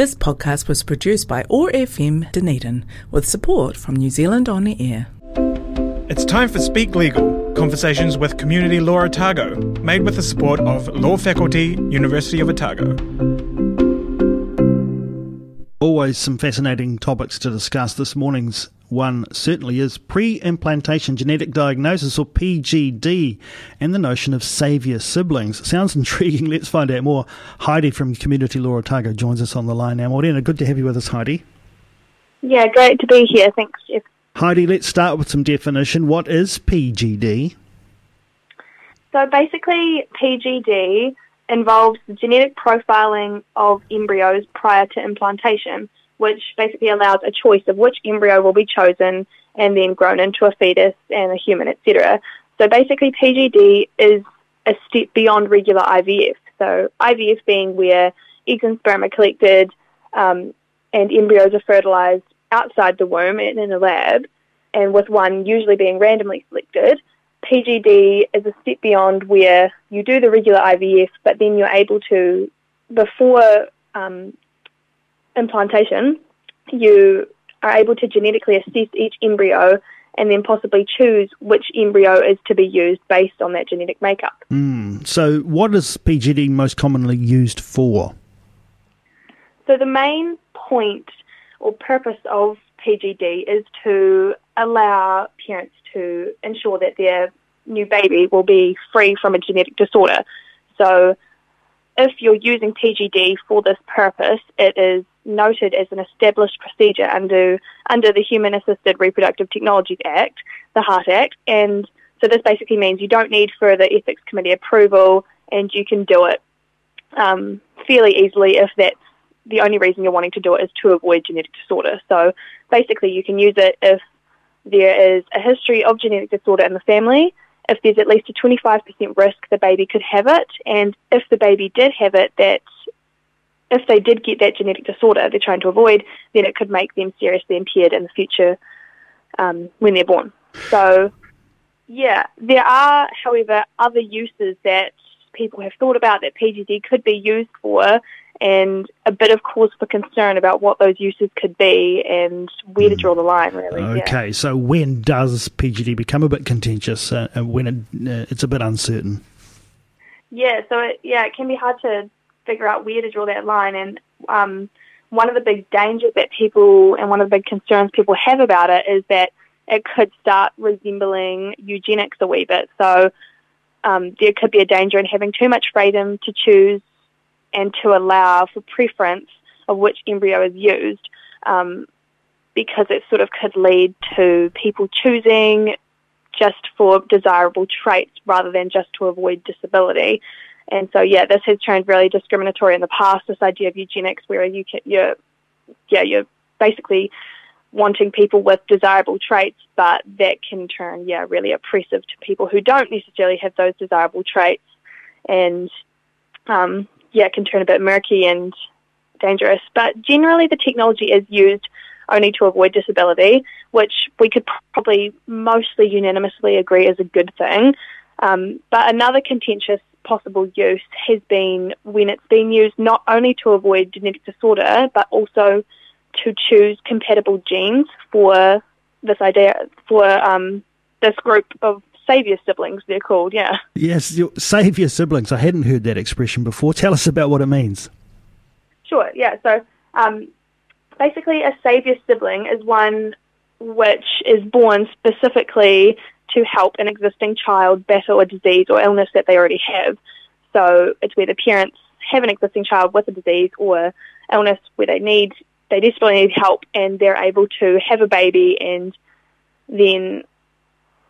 This podcast was produced by OAR FM Dunedin with support from New Zealand On the Air. It's time for Speak Legal, conversations with Community Law Otago, made with the support of Law Faculty, University of Otago. Always some fascinating topics to discuss. This morning's one certainly is pre implantation genetic diagnosis, or PGD, and the notion of saviour siblings. Sounds intriguing. Let's find out more. Heidi from Community Law Otago joins us on the line now. Morena, good to have you with us, Heidi. Yeah, great to be here. Thanks, Jeff. Heidi, let's start with some definition. What is PGD? So basically, PGD involves the genetic profiling of embryos prior to implantation which basically allows a choice of which embryo will be chosen and then grown into a fetus and a human, etc. So basically, PGD is a step beyond regular IVF. So IVF being where eggs and sperm are collected um, and embryos are fertilized outside the womb and in a lab, and with one usually being randomly selected. PGD is a step beyond where you do the regular IVF, but then you're able to, before um, implantation, you are able to genetically assess each embryo and then possibly choose which embryo is to be used based on that genetic makeup. Mm. So, what is PGD most commonly used for? So, the main point or purpose of PGD is to allow parents to ensure that their new baby will be free from a genetic disorder. So, if you're using PGD for this purpose, it is noted as an established procedure under under the Human Assisted Reproductive Technologies Act, the HART Act, and so this basically means you don't need further ethics committee approval, and you can do it um, fairly easily if that's the only reason you're wanting to do it is to avoid genetic disorder. So basically, you can use it if there is a history of genetic disorder in the family, if there's at least a 25% risk the baby could have it, and if the baby did have it, that if they did get that genetic disorder they're trying to avoid, then it could make them seriously impaired in the future um, when they're born. So, yeah, there are, however, other uses that people have thought about that PGD could be used for, and a bit of cause for concern about what those uses could be and where to hmm. draw the line, really. Okay, yeah. so when does PGD become a bit contentious uh, when it, uh, it's a bit uncertain? Yeah, so it, yeah, it can be hard to figure out where to draw that line. And um, one of the big dangers that people and one of the big concerns people have about it is that it could start resembling eugenics a wee bit. So um, there could be a danger in having too much freedom to choose and to allow for preference of which embryo is used, um, because it sort of could lead to people choosing just for desirable traits rather than just to avoid disability. And so, yeah, this has turned really discriminatory in the past. This idea of eugenics, where you can, you're, yeah, you're basically wanting people with desirable traits, but that can turn, yeah, really oppressive to people who don't necessarily have those desirable traits, and um, yeah, it can turn a bit murky and dangerous. But generally, the technology is used only to avoid disability, which we could probably mostly unanimously agree is a good thing. Um, but another contentious possible use has been when it's been used not only to avoid genetic disorder, but also to choose compatible genes for this idea, for um, this group of saviour siblings, they're called, yeah. Yes, saviour siblings. I hadn't heard that expression before. Tell us about what it means. Sure, yeah. So um, basically, a saviour sibling is one which is born specifically to help an existing child battle a disease or illness that they already have. So it's where the parents have an existing child with a disease or illness where they need they desperately need help and they're able to have a baby and then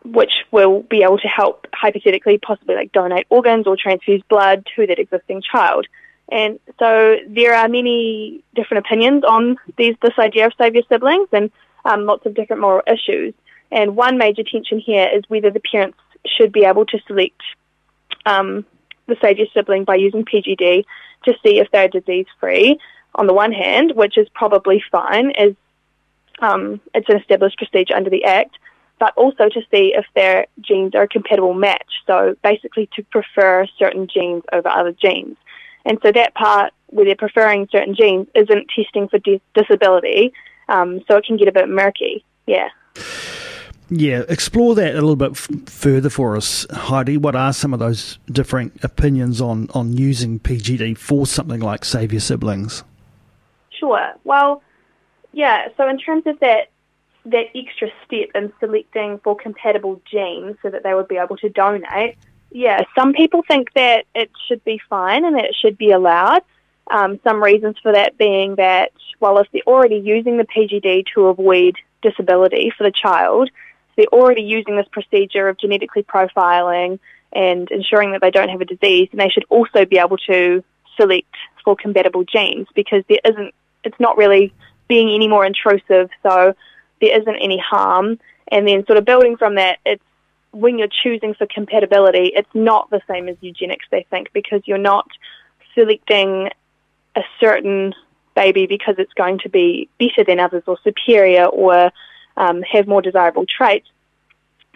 which will be able to help hypothetically possibly like donate organs or transfuse blood to that existing child. And so there are many different opinions on these this idea of saviour siblings and um, lots of different moral issues. And one major tension here is whether the parents should be able to select um, the saviour sibling by using PGD to see if they're disease free. On the one hand, which is probably fine, as um, it's an established procedure under the Act, but also to see if their genes are a compatible match. So basically, to prefer certain genes over other genes. And so that part where they're preferring certain genes isn't testing for di- disability, um, so it can get a bit murky. Yeah. Yeah, explore that a little bit f- further for us, Heidi. What are some of those different opinions on, on using PGD for something like saviour siblings? Sure. Well, yeah, so in terms of that that extra step in selecting for compatible genes so that they would be able to donate, yeah, some people think that it should be fine and that it should be allowed. Um, some reasons for that being that, well, if they're already using the PGD to avoid disability for the child, they're already using this procedure of genetically profiling and ensuring that they don't have a disease, and they should also be able to select for compatible genes because there isn't, it's not really being any more intrusive, so there isn't any harm. And then sort of building from that, it's when you're choosing for compatibility, it's not the same as eugenics, they think, because you're not selecting a certain baby because it's going to be better than others or superior or um, have more desirable traits.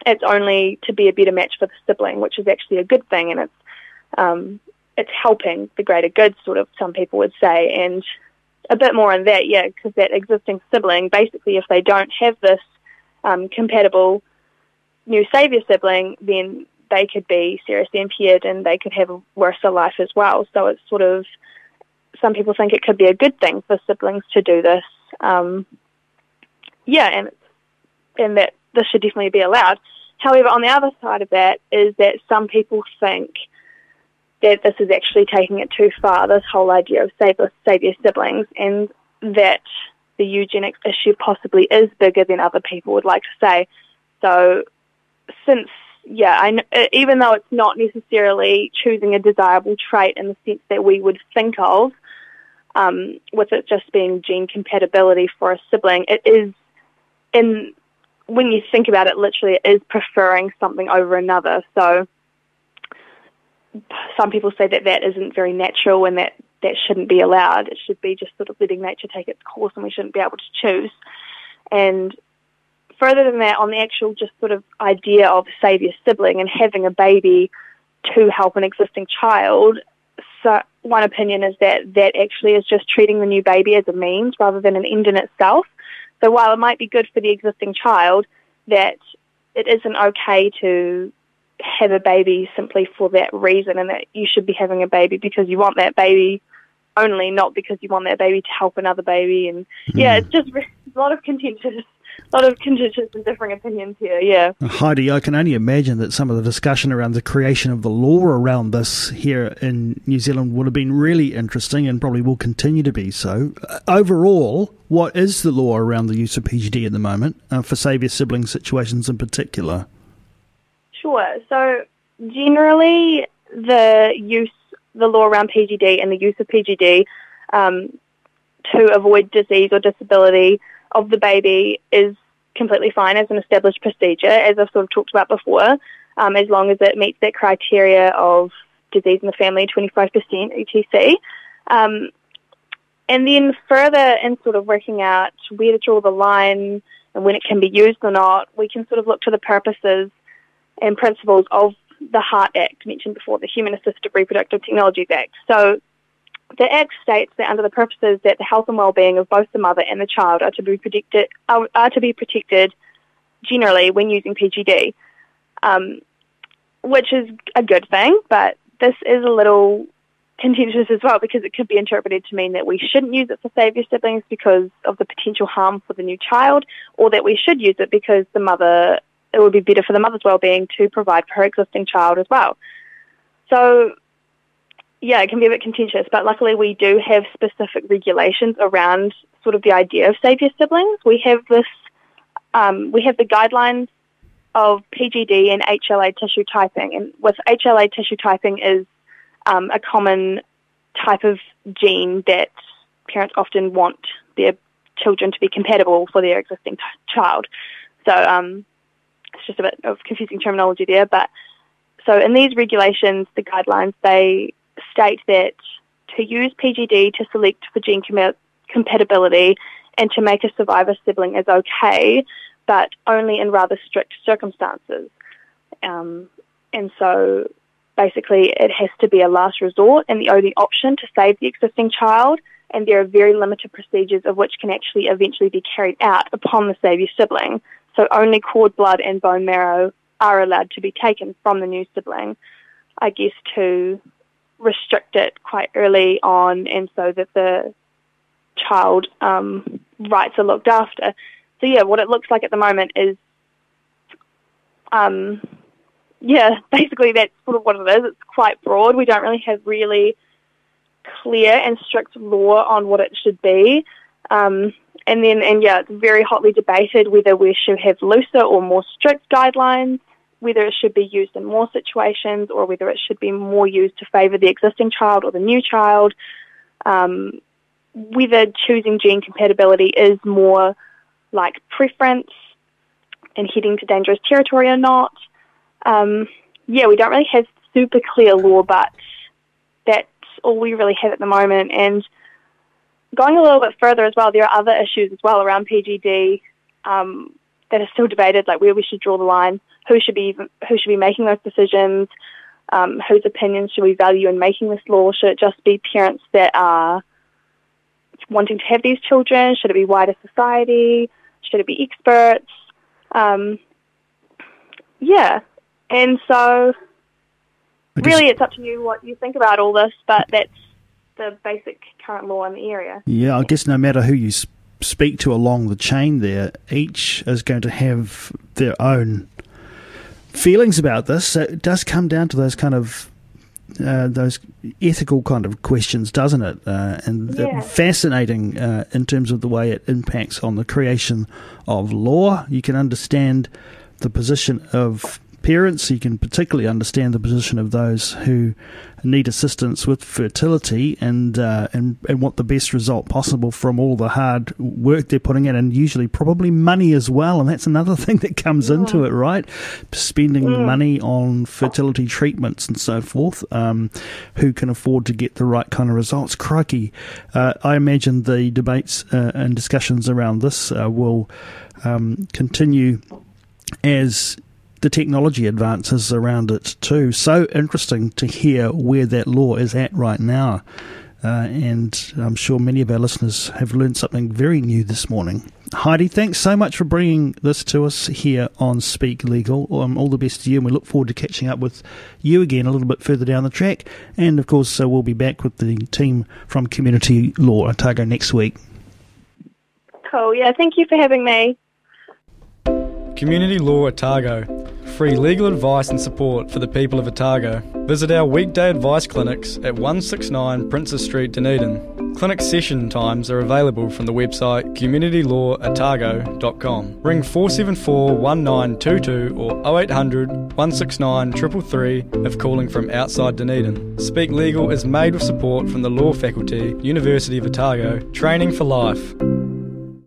It's only to be a better match for the sibling, which is actually a good thing, and it's um, it's helping the greater good, sort of. Some people would say, and a bit more on that, yeah, because that existing sibling, basically, if they don't have this um, compatible new saviour sibling, then they could be seriously impaired and they could have a worse life as well. So it's sort of some people think it could be a good thing for siblings to do this. Um, yeah, and and that this should definitely be allowed. However, on the other side of that is that some people think that this is actually taking it too far, this whole idea of save, saviour siblings, and that the eugenics issue possibly is bigger than other people would like to say. So, since, yeah, I, even though it's not necessarily choosing a desirable trait in the sense that we would think of, um, with it just being gene compatibility for a sibling, it is in when you think about it, literally, it is preferring something over another. So some people say that that isn't very natural and that that shouldn't be allowed. It should be just sort of letting nature take its course and we shouldn't be able to choose. And further than that, on the actual just sort of idea of saviour sibling and having a baby to help an existing child, so one opinion is that that actually is just treating the new baby as a means rather than an end in itself. So while it might be good for the existing child, that it isn't okay to have a baby simply for that reason and that you should be having a baby because you want that baby only, not because you want that baby to help another baby. And yeah, hmm. it's just a lot of contentious lot of contentious and differing opinions here, yeah. Heidi, I can only imagine that some of the discussion around the creation of the law around this here in New Zealand would have been really interesting and probably will continue to be so. Uh, overall, what is the law around the use of PGD at the moment uh, for saviour sibling situations in particular? Sure. So generally, the use, the law around PGD and the use of PGD um, to avoid disease or disability of the baby is completely fine as an established procedure, as I've sort of talked about before, um, as long as it meets that criteria of disease in the family, 25% etc. Um, and then further in sort of working out where to draw the line and when it can be used or not, we can sort of look to the purposes and principles of the HART Act mentioned before, the Human Assisted Reproductive Technologies Act. So the Act states that under the purposes that the health and well-being of both the mother and the child are to be protected, are, are to be protected generally when using PGD, um, which is a good thing, but this is a little contentious as well because it could be interpreted to mean that we shouldn't use it for saviour siblings because of the potential harm for the new child, or that we should use it because the mother it would be better for the mother's well-being to provide for her existing child as well. So yeah, it can be a bit contentious, but luckily we do have specific regulations around sort of the idea of saviour siblings. We have this, um, we have the guidelines of PGD and HLA tissue typing, and with HLA tissue typing is um, a common type of gene that parents often want their children to be compatible for their existing t- child. So um, it's just a bit of confusing terminology there, but so in these regulations, the guidelines, they state that to use PGD to select for gene com- compatibility and to make a saviour sibling is okay, but only in rather strict circumstances. Um, and so, basically it has to be a last resort and the only option to save the existing child. And there are very limited procedures of which can actually eventually be carried out upon the saviour sibling. So only cord blood and bone marrow are allowed to be taken from the new sibling, I guess, to restrict it quite early on and so that the child um, rights are looked after. So yeah, what it looks like at the moment is, um, yeah, basically that's sort of what it is. It's quite broad. We don't really have really clear and strict law on what it should be. Um, and then, and yeah, it's very hotly debated whether we should have looser or more strict guidelines, whether it should be used in more situations, or whether it should be more used to favour the existing child or the new child. Um, whether choosing gene compatibility is more like preference and heading to dangerous territory or not. Um, yeah, we don't really have super clear law, but that's all we really have at the moment. And going a little bit further as well, there are other issues as well around PGD um, that are still debated, like where we should draw the line, who should be who should be making those decisions, um, whose opinions should we value in making this law? Should it just be parents that are wanting to have these children? Should it be wider society? Should it be experts? Um, yeah, and so really, it's up to you what you think about all this, but that's the basic current law in the area. Yeah, I guess no matter who you speak to along the chain there, each is going to have their own feelings about this. So it does come down to those kind of uh, those ethical kind of questions, doesn't it? Uh, and yeah. fascinating uh, in terms of the way it impacts on the creation of law. You can understand the position of parents. You can particularly understand the position of those who need assistance with fertility and uh, and and want the best result possible from all the hard work they're putting in, and usually probably money as well. And that's another thing that comes yeah. into it, right? Spending yeah. money on fertility treatments and so forth. Um, who can afford to get the right kind of results? Crikey, uh, I imagine the debates uh, and discussions around this uh, will um, continue as the technology advances around it too. So interesting to hear where that law is at right now. Uh, and I'm sure many of our listeners have learned something very new this morning. Heidi, thanks so much for bringing this to us here on Speak Legal. Um, all the best to you, and we look forward to catching up with you again a little bit further down the track. And of course, uh, we'll be back with the team from Community Law Otago next week. Cool. Yeah, thank you for having me. Community Law Otago. Free legal advice and support for the people of Otago. Visit our weekday advice clinics at 169 Princes Street, Dunedin. Clinic session times are available from the website communitylawotago.com. Ring 474 1922 or 0800 169 333 if calling from outside Dunedin. Speak Legal is made with support from the Law Faculty, University of Otago, training for life.